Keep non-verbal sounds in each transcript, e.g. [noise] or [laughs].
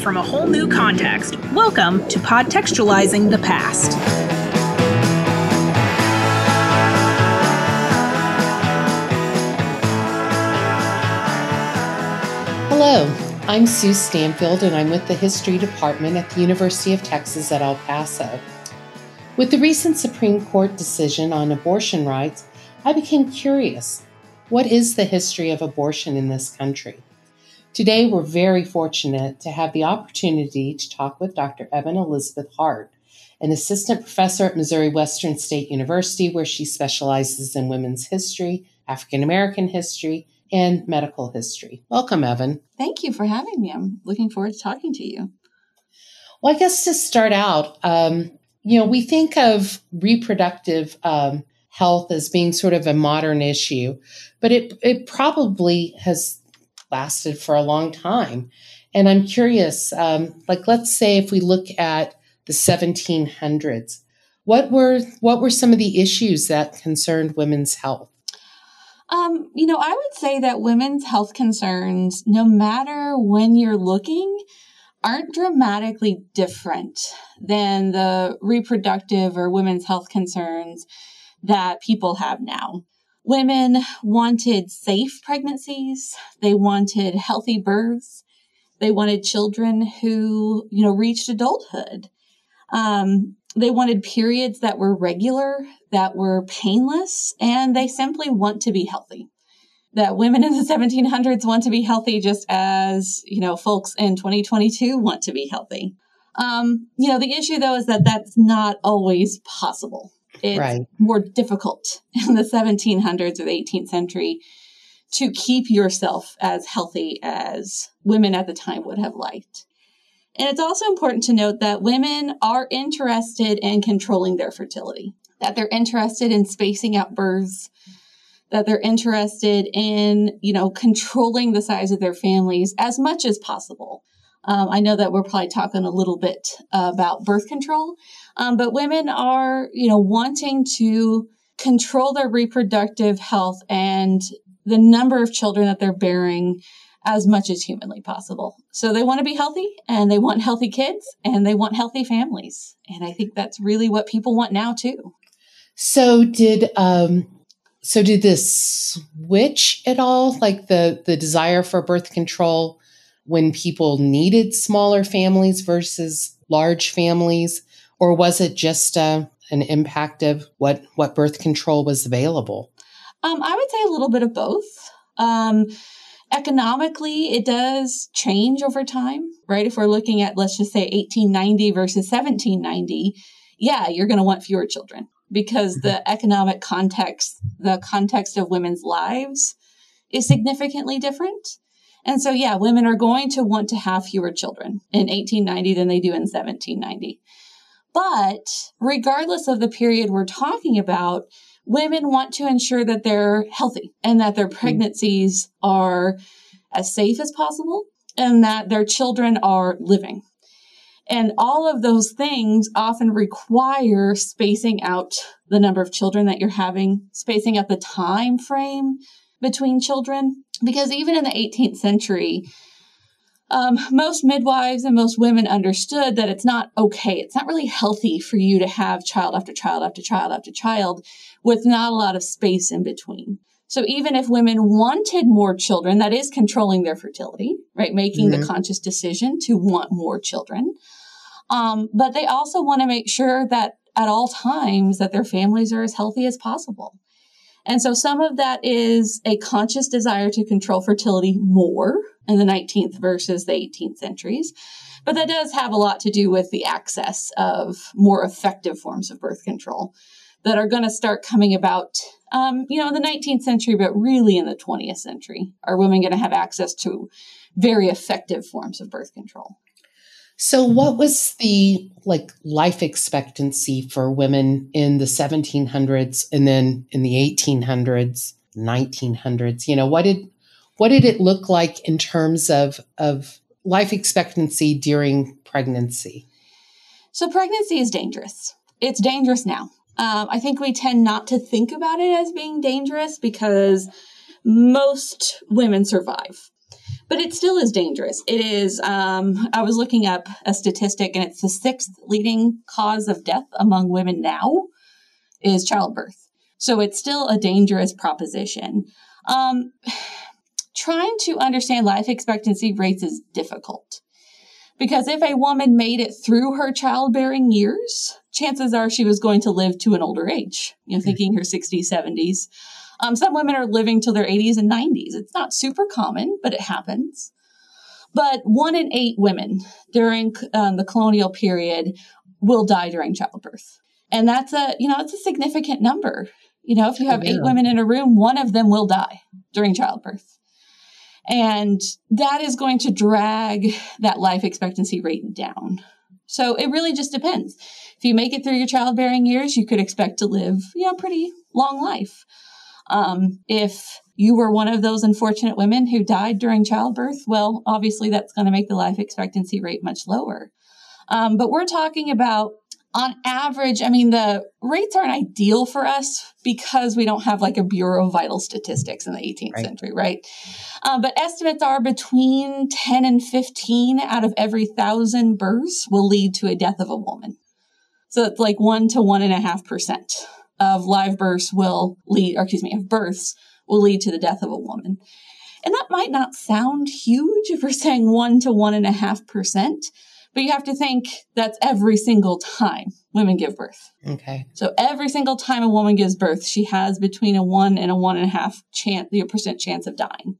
from a whole new context. Welcome to Podtextualizing the Past. Hello, I'm Sue Stanfield, and I'm with the History Department at the University of Texas at El Paso. With the recent Supreme Court decision on abortion rights, I became curious what is the history of abortion in this country? Today, we're very fortunate to have the opportunity to talk with Dr. Evan Elizabeth Hart, an assistant professor at Missouri Western State University, where she specializes in women's history, African American history, and medical history. Welcome, Evan. Thank you for having me. I'm looking forward to talking to you. Well, I guess to start out, um, you know, we think of reproductive um, health as being sort of a modern issue, but it it probably has lasted for a long time. And I'm curious, um, like let's say if we look at the 1700s, what were what were some of the issues that concerned women's health? Um, you know, I would say that women's health concerns, no matter when you're looking, aren't dramatically different than the reproductive or women's health concerns that people have now. Women wanted safe pregnancies. They wanted healthy births. They wanted children who, you know, reached adulthood. Um, they wanted periods that were regular, that were painless, and they simply want to be healthy. That women in the 1700s want to be healthy just as, you know, folks in 2022 want to be healthy. Um, you know, the issue though is that that's not always possible. It's right. more difficult [laughs] in the 1700s or the 18th century to keep yourself as healthy as women at the time would have liked. And it's also important to note that women are interested in controlling their fertility, that they're interested in spacing out births, that they're interested in, you know, controlling the size of their families as much as possible. Um, I know that we're probably talking a little bit about birth control, um, but women are, you know, wanting to control their reproductive health and the number of children that they're bearing as much as humanly possible. So they want to be healthy and they want healthy kids and they want healthy families. And I think that's really what people want now too. So did um so did this switch at all like the the desire for birth control when people needed smaller families versus large families or was it just uh, an impact of what what birth control was available? Um, I would say a little bit of both. Um, economically, it does change over time, right? If we're looking at let's just say 1890 versus 1790, yeah, you're going to want fewer children because mm-hmm. the economic context, the context of women's lives, is significantly different. And so, yeah, women are going to want to have fewer children in 1890 than they do in 1790. But regardless of the period we're talking about, women want to ensure that they're healthy and that their mm-hmm. pregnancies are as safe as possible and that their children are living. And all of those things often require spacing out the number of children that you're having, spacing out the time frame between children. Because even in the 18th century, um, most midwives and most women understood that it's not okay. It's not really healthy for you to have child after child after child after child with not a lot of space in between. So even if women wanted more children, that is controlling their fertility, right? Making mm-hmm. the conscious decision to want more children. Um, but they also want to make sure that at all times that their families are as healthy as possible. And so some of that is a conscious desire to control fertility more in the 19th versus the 18th centuries. But that does have a lot to do with the access of more effective forms of birth control that are going to start coming about, um, you know, in the 19th century, but really in the 20th century. Are women going to have access to very effective forms of birth control? So, what was the like life expectancy for women in the 1700s and then in the 1800s, 1900s? You know, what did what did it look like in terms of of life expectancy during pregnancy? So, pregnancy is dangerous. It's dangerous now. Um, I think we tend not to think about it as being dangerous because most women survive. But it still is dangerous. It is, um, I was looking up a statistic and it's the sixth leading cause of death among women now is childbirth. So it's still a dangerous proposition. Um, trying to understand life expectancy rates is difficult because if a woman made it through her childbearing years, chances are she was going to live to an older age, you know, thinking her 60s, 70s. Um, some women are living till their 80s and 90s. It's not super common, but it happens. But one in eight women during um, the colonial period will die during childbirth. And that's a, you know, it's a significant number. You know, if you have yeah. eight women in a room, one of them will die during childbirth. And that is going to drag that life expectancy rate down. So it really just depends. If you make it through your childbearing years, you could expect to live, you know, a pretty long life. Um, if you were one of those unfortunate women who died during childbirth, well, obviously that's going to make the life expectancy rate much lower. Um, but we're talking about on average, I mean, the rates aren't ideal for us because we don't have like a Bureau of Vital Statistics in the 18th right. century, right? Um, but estimates are between 10 and 15 out of every thousand births will lead to a death of a woman. So it's like one to one and a half percent of live births will lead, or excuse me, of births will lead to the death of a woman. And that might not sound huge if we're saying one to one and a half percent, but you have to think that's every single time women give birth. Okay. So every single time a woman gives birth, she has between a one and a one and a half chance, the percent chance of dying.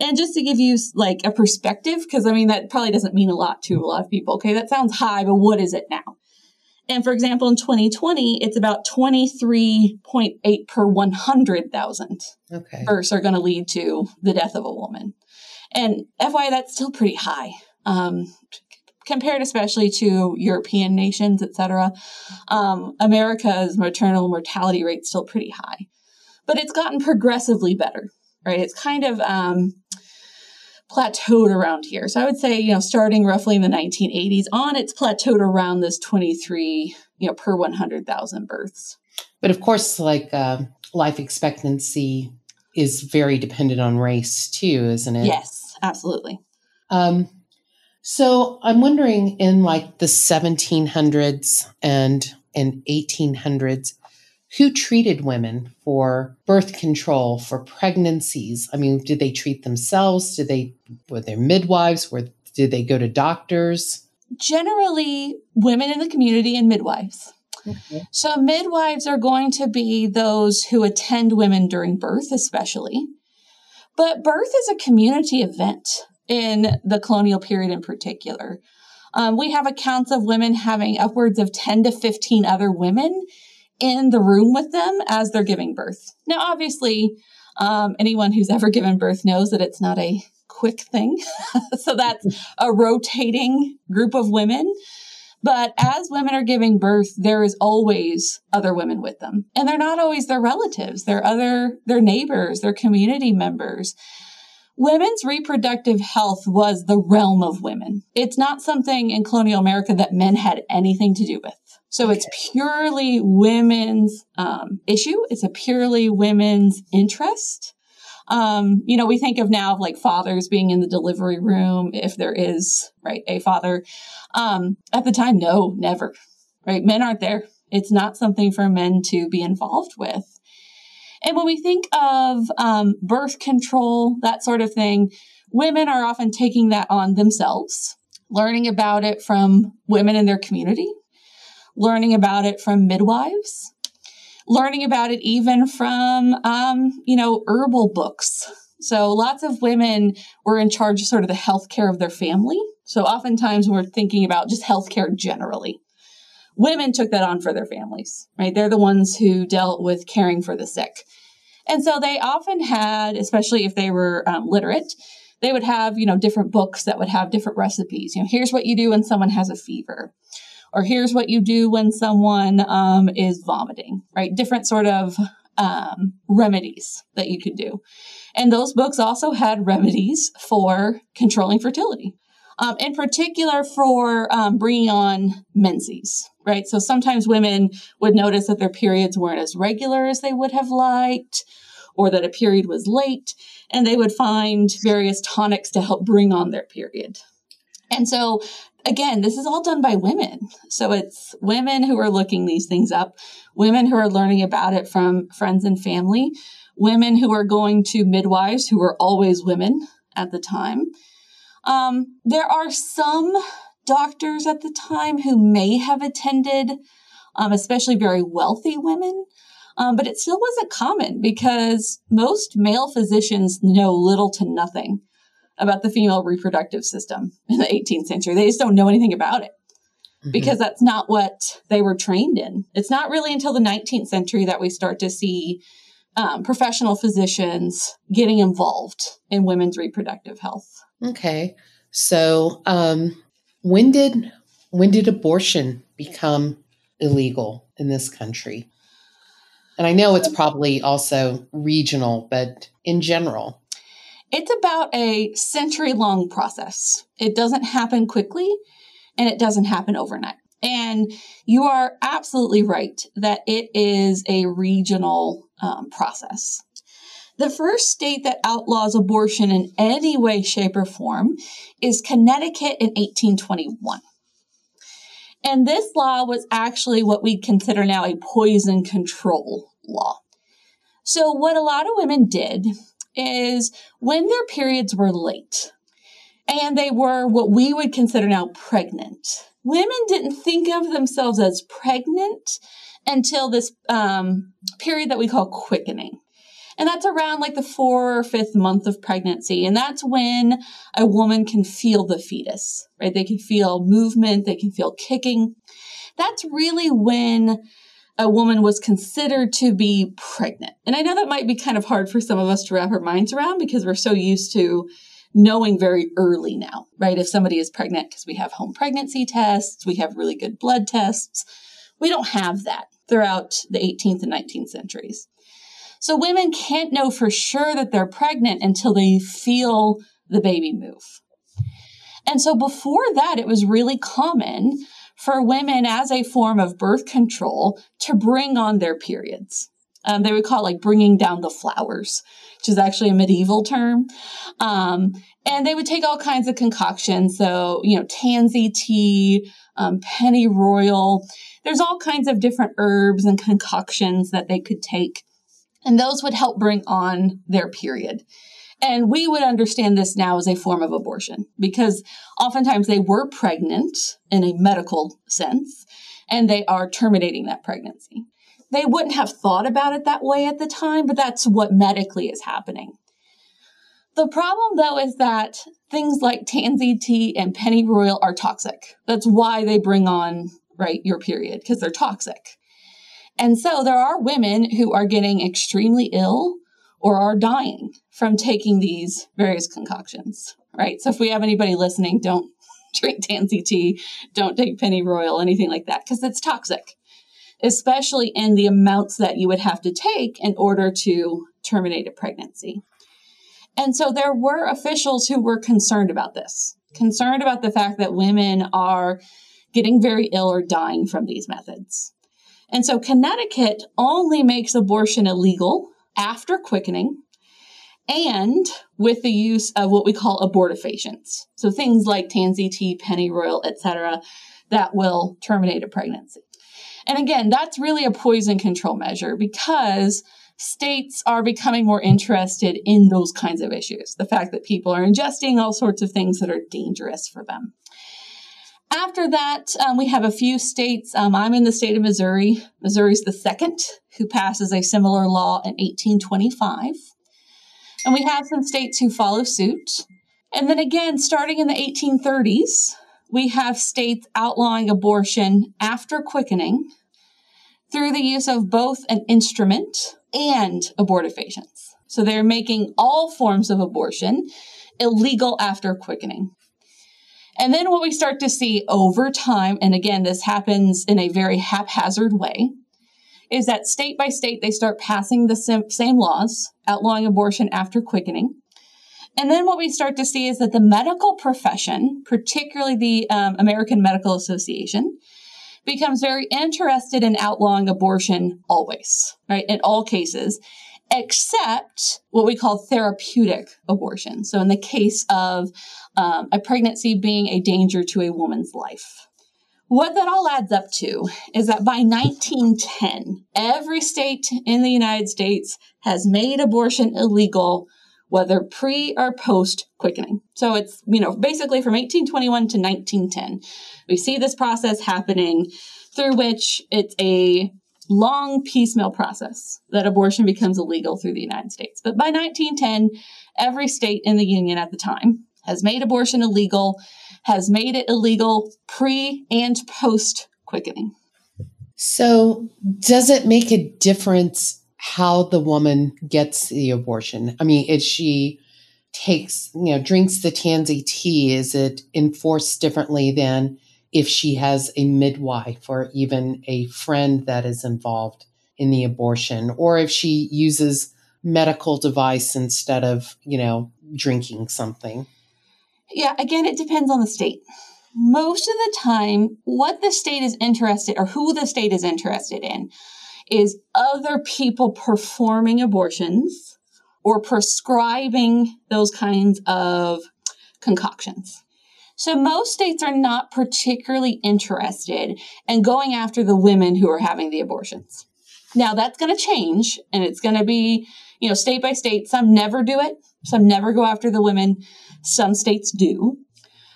And just to give you like a perspective, because I mean, that probably doesn't mean a lot to a lot of people. Okay. That sounds high, but what is it now? And for example, in 2020, it's about 23.8 per 100,000 okay. births are going to lead to the death of a woman. And FYI, that's still pretty high. Um, compared especially to European nations, etc. Um, America's maternal mortality rate is still pretty high, but it's gotten progressively better, right? It's kind of um, plateaued around here. So I would say, you know, starting roughly in the 1980s on, it's plateaued around this 23, you know, per 100,000 births. But of course, like uh, life expectancy is very dependent on race too, isn't it? Yes, absolutely. Um, so I'm wondering in like the 1700s and and 1800s, who treated women for birth control, for pregnancies? I mean, did they treat themselves? Did they were there midwives? Were did they go to doctors? Generally, women in the community and midwives. Okay. So midwives are going to be those who attend women during birth, especially. But birth is a community event in the colonial period in particular. Um, we have accounts of women having upwards of 10 to 15 other women in the room with them as they're giving birth. Now, obviously, um, anyone who's ever given birth knows that it's not a quick thing. [laughs] so that's a rotating group of women. But as women are giving birth, there is always other women with them. And they're not always their relatives. They're other, their neighbors, their community members women's reproductive health was the realm of women. It's not something in colonial America that men had anything to do with. So okay. it's purely women's um, issue. It's a purely women's interest. Um, you know, we think of now of like fathers being in the delivery room if there is, right, a father. Um, at the time, no, never, right? Men aren't there. It's not something for men to be involved with. And when we think of um, birth control, that sort of thing, women are often taking that on themselves, learning about it from women in their community, learning about it from midwives, learning about it even from, um, you know, herbal books. So lots of women were in charge of sort of the healthcare of their family. So oftentimes we're thinking about just healthcare generally. Women took that on for their families, right? They're the ones who dealt with caring for the sick. And so they often had, especially if they were um, literate, they would have, you know, different books that would have different recipes. You know, here's what you do when someone has a fever, or here's what you do when someone um, is vomiting, right? Different sort of um, remedies that you could do. And those books also had remedies for controlling fertility. Um, in particular for um, bringing on menses, right? So sometimes women would notice that their periods weren't as regular as they would have liked, or that a period was late, and they would find various tonics to help bring on their period. And so, again, this is all done by women. So it's women who are looking these things up, women who are learning about it from friends and family, women who are going to midwives who were always women at the time. Um, there are some doctors at the time who may have attended, um, especially very wealthy women. Um, but it still wasn't common because most male physicians know little to nothing about the female reproductive system in the 18th century. They just don't know anything about it mm-hmm. because that's not what they were trained in. It's not really until the 19th century that we start to see um, professional physicians getting involved in women's reproductive health. Okay. So, um, when did when did abortion become illegal in this country? And I know it's probably also regional, but in general. It's about a century long process. It doesn't happen quickly and it doesn't happen overnight. And you are absolutely right that it is a regional um, process. The first state that outlaws abortion in any way, shape, or form is Connecticut in 1821. And this law was actually what we consider now a poison control law. So, what a lot of women did is when their periods were late and they were what we would consider now pregnant, women didn't think of themselves as pregnant until this um, period that we call quickening. And that's around like the four or fifth month of pregnancy. And that's when a woman can feel the fetus, right? They can feel movement, they can feel kicking. That's really when a woman was considered to be pregnant. And I know that might be kind of hard for some of us to wrap our minds around because we're so used to knowing very early now, right? If somebody is pregnant, because we have home pregnancy tests, we have really good blood tests. We don't have that throughout the 18th and 19th centuries. So women can't know for sure that they're pregnant until they feel the baby move. And so before that, it was really common for women as a form of birth control to bring on their periods. Um, they would call it like bringing down the flowers, which is actually a medieval term. Um, and they would take all kinds of concoctions. So, you know, tansy tea, um, pennyroyal. There's all kinds of different herbs and concoctions that they could take and those would help bring on their period. And we would understand this now as a form of abortion because oftentimes they were pregnant in a medical sense and they are terminating that pregnancy. They wouldn't have thought about it that way at the time, but that's what medically is happening. The problem though is that things like tansy tea and pennyroyal are toxic. That's why they bring on, right, your period, because they're toxic. And so there are women who are getting extremely ill or are dying from taking these various concoctions, right? So if we have anybody listening, don't [laughs] drink tansy tea, don't take pennyroyal, anything like that, because it's toxic, especially in the amounts that you would have to take in order to terminate a pregnancy. And so there were officials who were concerned about this, concerned about the fact that women are getting very ill or dying from these methods. And so Connecticut only makes abortion illegal after quickening and with the use of what we call abortifacients. So things like tansy tea, pennyroyal, etc., that will terminate a pregnancy. And again, that's really a poison control measure because states are becoming more interested in those kinds of issues. The fact that people are ingesting all sorts of things that are dangerous for them. After that, um, we have a few states. Um, I'm in the state of Missouri. Missouri's the second who passes a similar law in 1825. And we have some states who follow suit. And then again, starting in the 1830s, we have states outlawing abortion after quickening through the use of both an instrument and abortifacients. So they're making all forms of abortion illegal after quickening. And then what we start to see over time, and again, this happens in a very haphazard way, is that state by state, they start passing the same laws outlawing abortion after quickening. And then what we start to see is that the medical profession, particularly the um, American Medical Association, becomes very interested in outlawing abortion always, right? In all cases. except what we call therapeutic abortion. So, in the case of um, a pregnancy being a danger to a woman's life. What that all adds up to is that by 1910, every state in the United States has made abortion illegal, whether pre or post quickening. So it's, you know, basically from 1821 to 1910. We see this process happening through which it's a long piecemeal process that abortion becomes illegal through the United States. But by 1910, every state in the Union at the time has made abortion illegal, has made it illegal pre and post quickening. So, does it make a difference how the woman gets the abortion? I mean, if she takes, you know, drinks the tansy tea, is it enforced differently than if she has a midwife or even a friend that is involved in the abortion, or if she uses medical device instead of, you know, drinking something? Yeah, again, it depends on the state. Most of the time, what the state is interested or who the state is interested in is other people performing abortions or prescribing those kinds of concoctions. So most states are not particularly interested in going after the women who are having the abortions. Now that's going to change and it's going to be, you know, state by state. Some never do it. Some never go after the women. Some states do.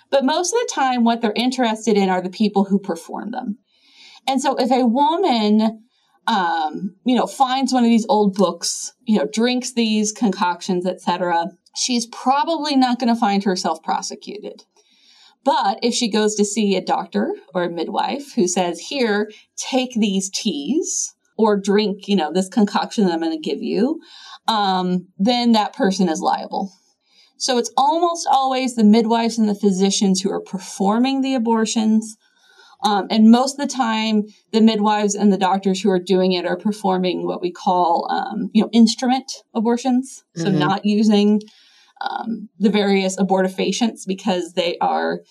But most of the time, what they're interested in are the people who perform them. And so if a woman, um, you know, finds one of these old books, you know, drinks these concoctions, etc., she's probably not going to find herself prosecuted. But if she goes to see a doctor or a midwife who says, here, take these teas or drink, you know, this concoction that I'm going to give you, um, then that person is liable. So it's almost always the midwives and the physicians who are performing the abortions. Um, and most of the time, the midwives and the doctors who are doing it are performing what we call, um, you know, instrument abortions. So mm-hmm. not using um, the various abortifacients because they are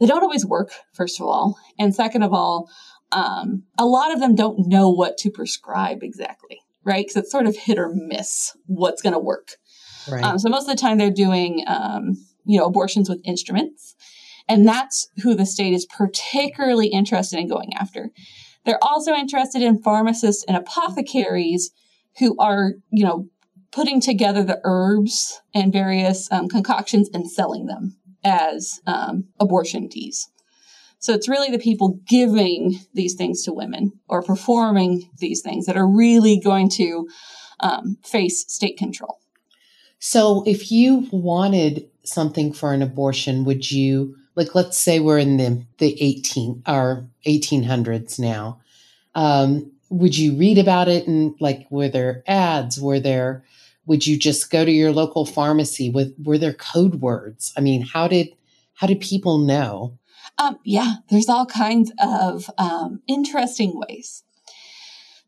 they don't always work first of all and second of all um, a lot of them don't know what to prescribe exactly right because it's sort of hit or miss what's going to work right. um, so most of the time they're doing um, you know abortions with instruments and that's who the state is particularly interested in going after they're also interested in pharmacists and apothecaries who are you know putting together the herbs and various um, concoctions and selling them as um, abortion teas. So it's really the people giving these things to women or performing these things that are really going to um, face state control. So if you wanted something for an abortion, would you like let's say we're in the the 18 or 1800s now. Um, would you read about it and like were there ads? Were there would you just go to your local pharmacy with were there code words i mean how did how did people know um, yeah there's all kinds of um, interesting ways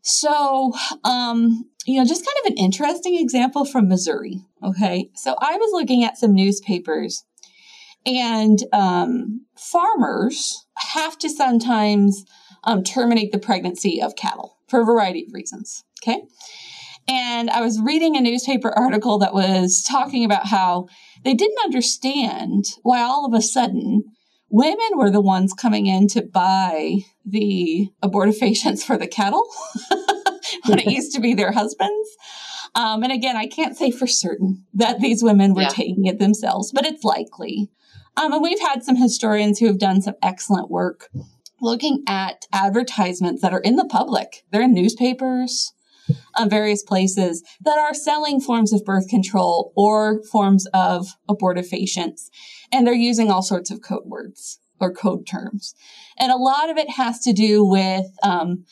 so um, you know just kind of an interesting example from missouri okay? So i was looking at some newspapers and um, farmers have to sometimes um, terminate the pregnancy of cattle for a variety of reasons okay? And I was reading a newspaper article that was talking about how they didn't understand why all of a sudden women were the ones coming in to buy the abortifacients [laughs] for the cattle [laughs] [laughs] when it used to be their husbands. Um, and again, I can't say for certain that these women were yeah. taking it themselves, but it's likely. Um, and we've had some historians who have done some excellent work looking at advertisements that are in the public. They're in newspapers, on various places that are selling forms of birth control or forms of abortifacients. And they're using all sorts of code words or code terms. And a lot of it has to do with um,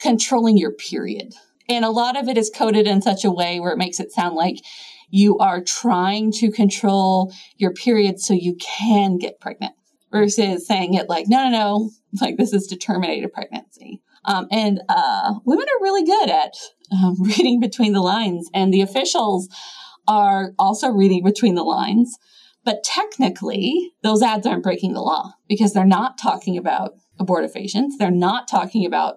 controlling your period. And a lot of it is coded in such a way where it makes it sound like you are trying to control your period so you can get pregnant versus saying it like, no, no, no, like this is to terminate a pregnancy. Um, and uh, women are really good at um, [laughs] reading between the lines, and the officials are also reading between the lines. But technically, those ads aren't breaking the law because they're not talking about abortifacients. They're not talking about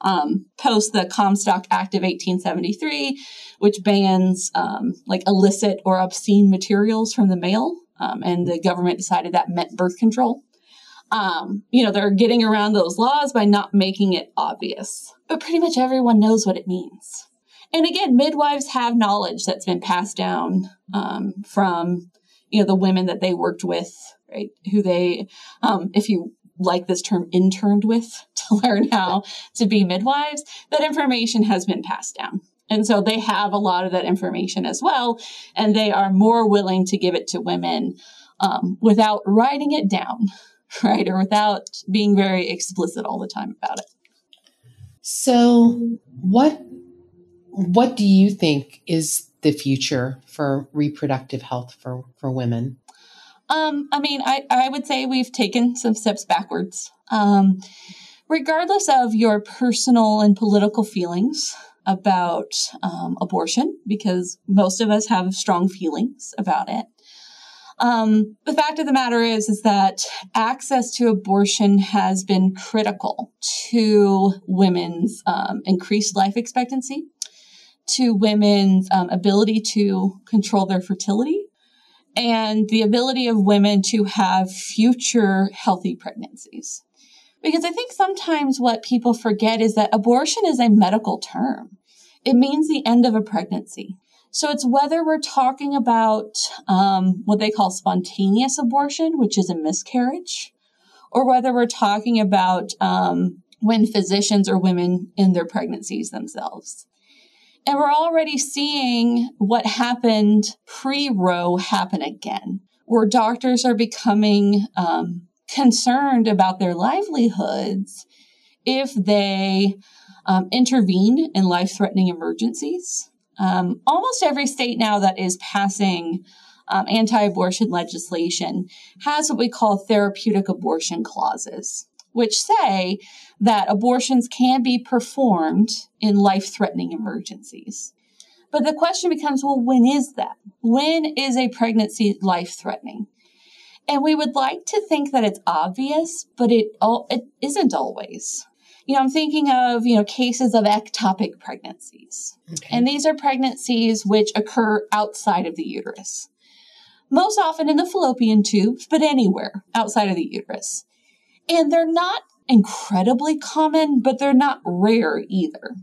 um, post the Comstock Act of 1873, which bans um, like illicit or obscene materials from the mail. Um, and the government decided that meant birth control. Um, you know, they're getting around those laws by not making it obvious. But pretty much everyone knows what it means. And again, midwives have knowledge that's been passed down um, from, you know, the women that they worked with, right? Who they, um, if you like this term, interned with [laughs] to learn how to be midwives, that information has been passed down. And so they have a lot of that information as well, and they are more willing to give it to women um, without writing it down, [laughs] right? Or without being very explicit all the time about it. So, what what do you think is the future for reproductive health for, for women? Um, I mean, I, I would say we've taken some steps backwards. Um, regardless of your personal and political feelings about um, abortion, because most of us have strong feelings about it. Um, the fact of the matter is, is that access to abortion has been critical to women's um, increased life expectancy to women's um, ability to control their fertility and the ability of women to have future healthy pregnancies. Because I think sometimes what people forget is that abortion is a medical term. It means the end of a pregnancy. So it's whether we're talking about um, what they call spontaneous abortion, which is a miscarriage, or whether we're talking about um, when physicians or women in their pregnancies themselves. And we're already seeing what happened pre Roe happen again, where doctors are becoming um, concerned about their livelihoods if they um, intervene in life threatening emergencies. Um, almost every state now that is passing um, anti abortion legislation has what we call therapeutic abortion clauses which say that abortions can be performed in life threatening emergencies. But the question becomes well, when is that? When is a pregnancy life threatening? And we would like to think that it's obvious, but it, it isn't always. You know, I'm thinking of, you know, cases of ectopic pregnancies. Okay. And these are pregnancies which occur outside of the uterus. Most often in the fallopian tubes, but anywhere outside of the uterus. And they're not incredibly common, but they're not rare either.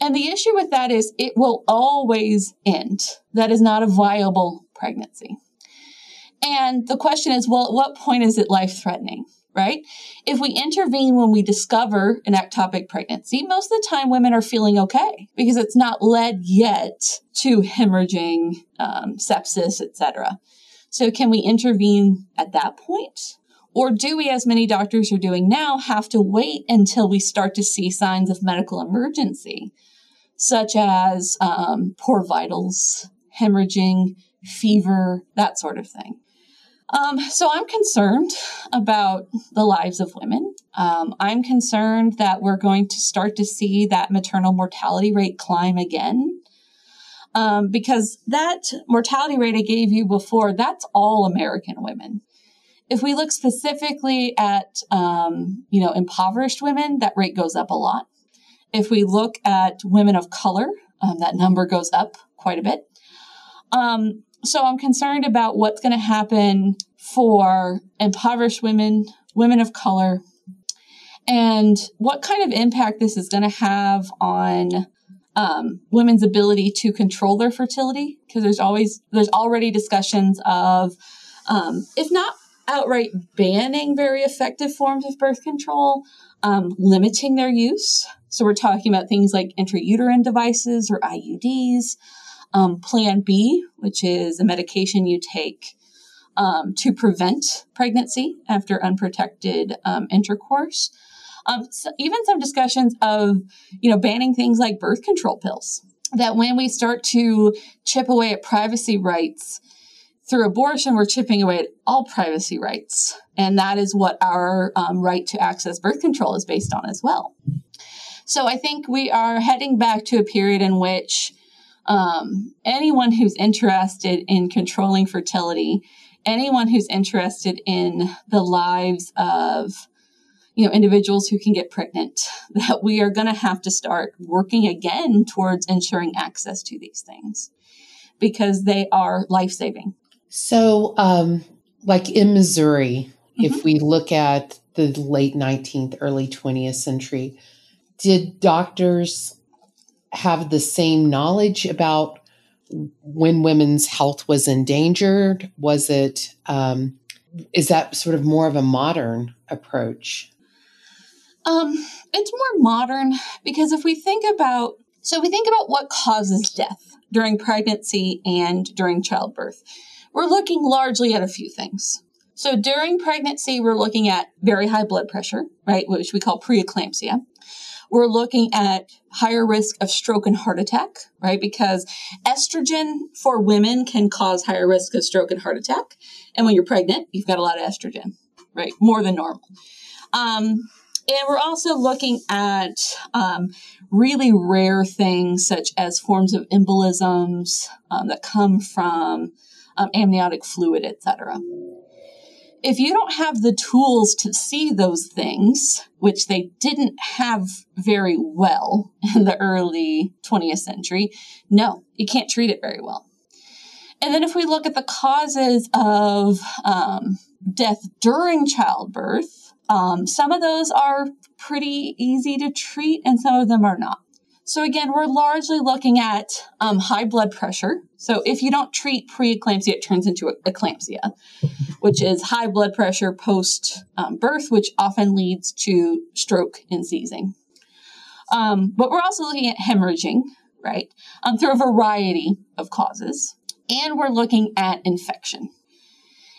And the issue with that is it will always end. That is not a viable pregnancy. And the question is, well, at what point is it life threatening? Right? If we intervene when we discover an ectopic pregnancy, most of the time women are feeling okay because it's not led yet to hemorrhaging, um, sepsis, etc. So can we intervene at that point? Or do we, as many doctors are doing now, have to wait until we start to see signs of medical emergency, such as um, poor vitals, hemorrhaging, fever, that sort of thing? Um, so I'm concerned about the lives of women. Um, I'm concerned that we're going to start to see that maternal mortality rate climb again. Um, because that mortality rate I gave you before, that's all American women. If we look specifically at, um, you know, impoverished women, that rate goes up a lot. If we look at women of color, um, that number goes up quite a bit. Um, so I'm concerned about what's going to happen for impoverished women, women of color, and what kind of impact this is going to have on um, women's ability to control their fertility. Because there's always there's already discussions of, um, if not outright banning very effective forms of birth control, um, limiting their use. So we're talking about things like intrauterine devices or IUDs, um, Plan B, which is a medication you take um, to prevent pregnancy after unprotected um, intercourse. Um, so even some discussions of, you know, banning things like birth control pills. That when we start to chip away at privacy rights, through abortion, we're chipping away at all privacy rights. And that is what our um, right to access birth control is based on as well. So I think we are heading back to a period in which um, anyone who's interested in controlling fertility, anyone who's interested in the lives of you know, individuals who can get pregnant, [laughs] that we are going to have to start working again towards ensuring access to these things because they are life saving. So, um, like in Missouri, mm-hmm. if we look at the late 19th, early 20th century, did doctors have the same knowledge about when women's health was endangered? Was it, um, is that sort of more of a modern approach? Um, it's more modern because if we think about, so we think about what causes death during pregnancy and during childbirth, we're looking largely at a few things. So during pregnancy, we're looking at very high blood pressure, right, which we call preeclampsia. We're looking at higher risk of stroke and heart attack, right? Because estrogen for women can cause higher risk of stroke and heart attack. And when you're pregnant, you've got a lot of estrogen, right? More than normal. Um, and we're also looking at um, really rare things such as forms of embolisms um, that come from um, amniotic fluid, etc. If you don't have the tools to see those things, which they didn't have very well [laughs] in the early 20th century, no, you can't treat it very well. And then if we look at the causes of um, death during childbirth, um, some of those are pretty easy to treat and some of them are not. So again, we're largely looking at um, high blood pressure. So if you don't treat preeclampsia, it turns into eclampsia, [laughs] which is high blood pressure post um, birth, which often leads to stroke and seizing. Um, but we're also looking at hemorrhaging, right, um, through a variety of causes. And we're looking at infection.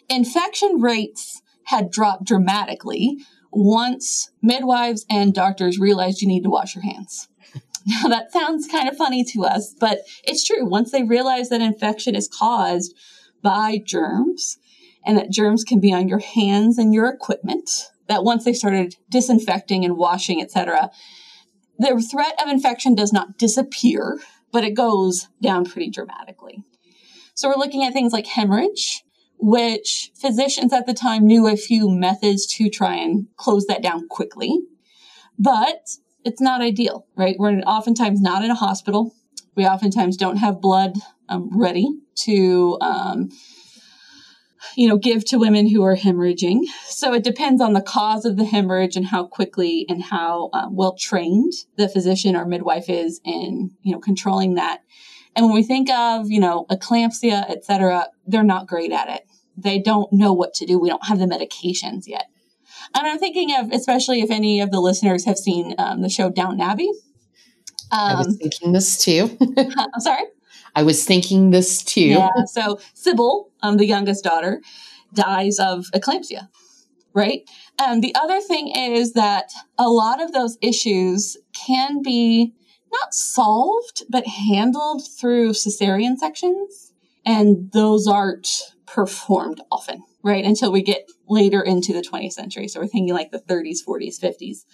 Infection rates had dropped dramatically once midwives and doctors realized you need to wash your hands. [laughs] Now, that sounds kind of funny to us, but it's true. Once they realize that infection is caused by germs and that germs can be on your hands and your equipment, that once they started disinfecting and washing, etc., the threat of infection does not disappear, but it goes down pretty dramatically. So we're looking at things like hemorrhage, which physicians at the time knew a few methods to try and close that down quickly. But it's not ideal, right? We're oftentimes not in a hospital. We oftentimes don't have blood um, ready to, um, you know, give to women who are hemorrhaging. So it depends on the cause of the hemorrhage and how quickly and how um, well trained the physician or midwife is in, you know, controlling that. And when we think of, you know, eclampsia, et cetera, they're not great at it. They don't know what to do. We don't have the medications yet. And I'm thinking of, especially if any of the listeners have seen um, the show Downton Abbey. Um, I was um, thinking this too. [laughs] [laughs] I'm sorry? I was thinking this too. Yeah. So Sybil, um, the youngest daughter, dies of eclampsia, right? And the other thing is that a lot of those issues can be not solved, but handled through cesarean sections. And those aren't performed often, right? Until we get later into the 20th century. So we're thinking like the 30s, 40s, 50s.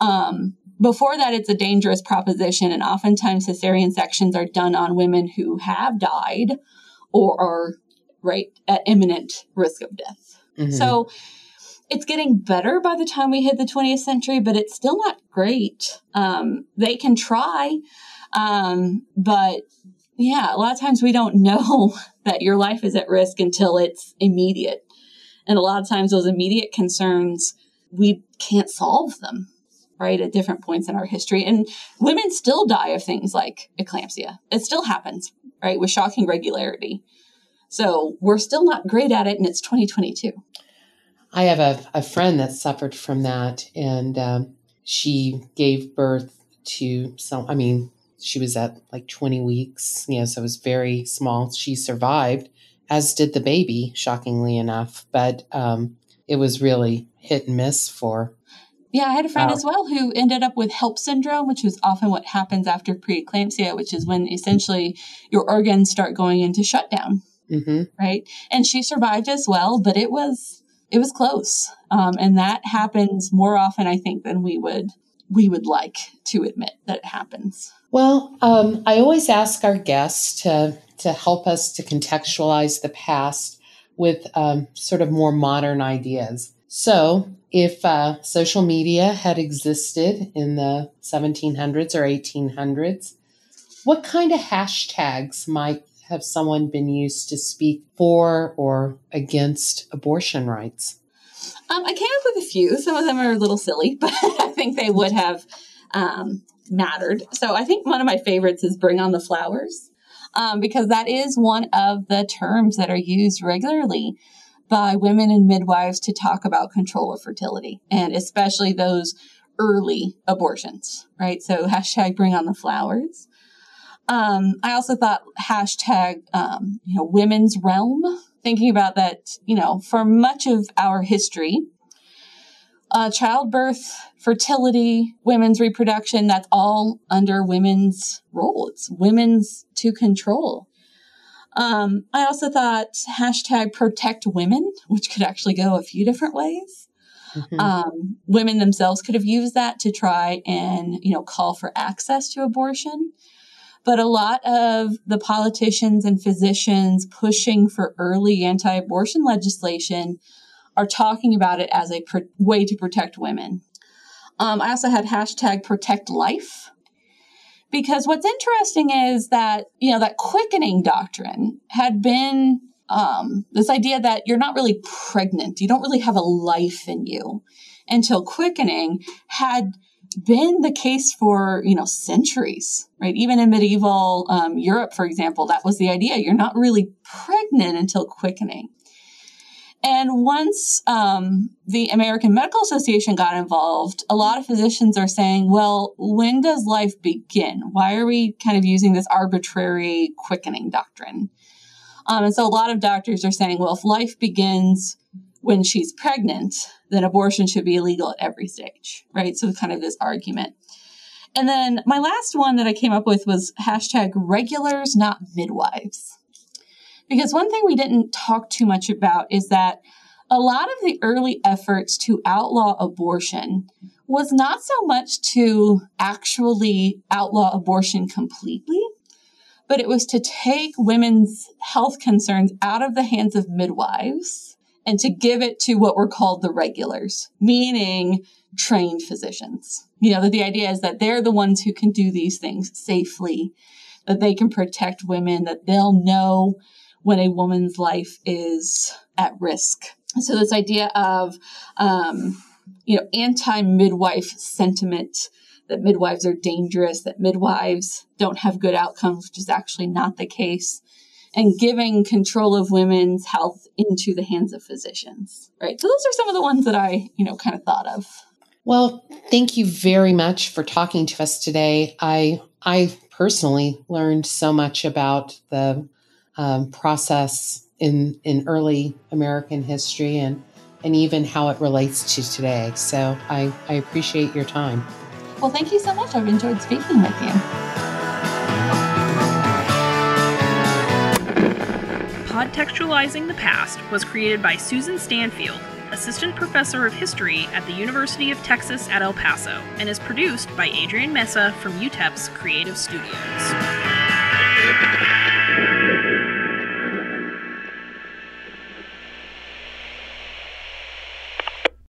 Um, before that, it's a dangerous proposition, and oftentimes cesarean sections are done on women who have died or are right at imminent risk of death. Mm-hmm. So it's getting better by the time we hit the 20th century, but it's still not great. Um, they can try, um, but yeah, a lot of times we don't [laughs] know that your life is at risk until it's immediate. And a lot of times those immediate concerns, we can't solve them, right, at different points in our history. And women still die of things like eclampsia. It still happens, right, with shocking regularity. So we're still not great at it, and it's 2022. I have a, a friend that suffered from that, and um, she gave birth to some, I mean, she was at like 20 weeks, you know, so it was very small. She survived, as did the baby, shockingly enough, but um, it was really hit and miss for. Yeah, I had a friend uh, as well who ended up with HELLP syndrome, which is often what happens after preeclampsia, which is when essentially your organs start going into shutdown. Mm-hmm. Right. And she survived as well, but it was it was close. Um, and that happens more often, I think, than we would we would like to admit that it happens. Well, um, I always ask our guests to to help us to contextualize the past with um, sort of more modern ideas. So, if uh, social media had existed in the 1700s or 1800s, what kind of hashtags might have someone been used to speak for or against abortion rights? Um, I came up with a few. Some of them are a little silly, [laughs] but I think they would have um, mattered. So I think one of my favorites is Bring on the Flowers, um, because that is one of the terms that are used regularly by women and midwives to talk about control of fertility and especially those early abortions, right? So hashtag bring on the flowers. Um, I also thought hashtag, um, you know, women's realm, thinking about that, you know, for much of our history, uh, childbirth, fertility, women's reproduction, that's all under women's role. It's women's to control. Um, I also thought hashtag protect women, which could actually go a few different ways. Mm-hmm. Um, women themselves could have used that to try and, you know, call for access to abortion. But a lot of the politicians and physicians pushing for early anti abortion legislation are talking about it as a way to protect women. Um, I also had hashtag protect life. Because what's interesting is that, you know, that quickening doctrine had been um, this idea that you're not really pregnant, you don't really have a life in you. Until quickening had been the case for you know centuries right? Even in medieval um, europe for example that was the idea. You're not really pregnant until quickening and once um, the American Medical Association got involved, a lot of physicians are saying, well, when does life begin? Why are we kind of using this arbitrary quickening doctrine? Um, and so a lot of doctors are saying, well, if life begins when she's pregnant, then abortion should be illegal at every stage, right? So kind of this argument. And then my last one that I came up with was hashtag regulars, not midwives. Because one thing we didn't talk too much about is that a lot of the early efforts to outlaw abortion was not so much to actually outlaw abortion completely, but it was to take women's health concerns out of the hands of midwives and to give it to what were called the regulars, meaning trained physicians. You know, the idea is that they're the ones who can do these things safely, that they can protect women, that they'll know when a woman's life is at risk. So this idea of, um, you know, anti-midwife sentiment that midwives are dangerous, that midwives don't have good outcomes, which is actually not the case, and giving control of women's health into the hands of physicians. Right. So those are some of the ones that I, you know, kind of thought of. Well, thank you very much for talking to us today. I I personally learned so much about the um, process in in early American history and and even how it relates to today. So I, I appreciate your time. Well, thank you so much. I've enjoyed speaking with you. Podtextualizing the Past was created by Susan Stanfield, Assistant Professor of History at the University of Texas at El Paso, and is produced by Adrian Mesa from UTEP's Creative Studios.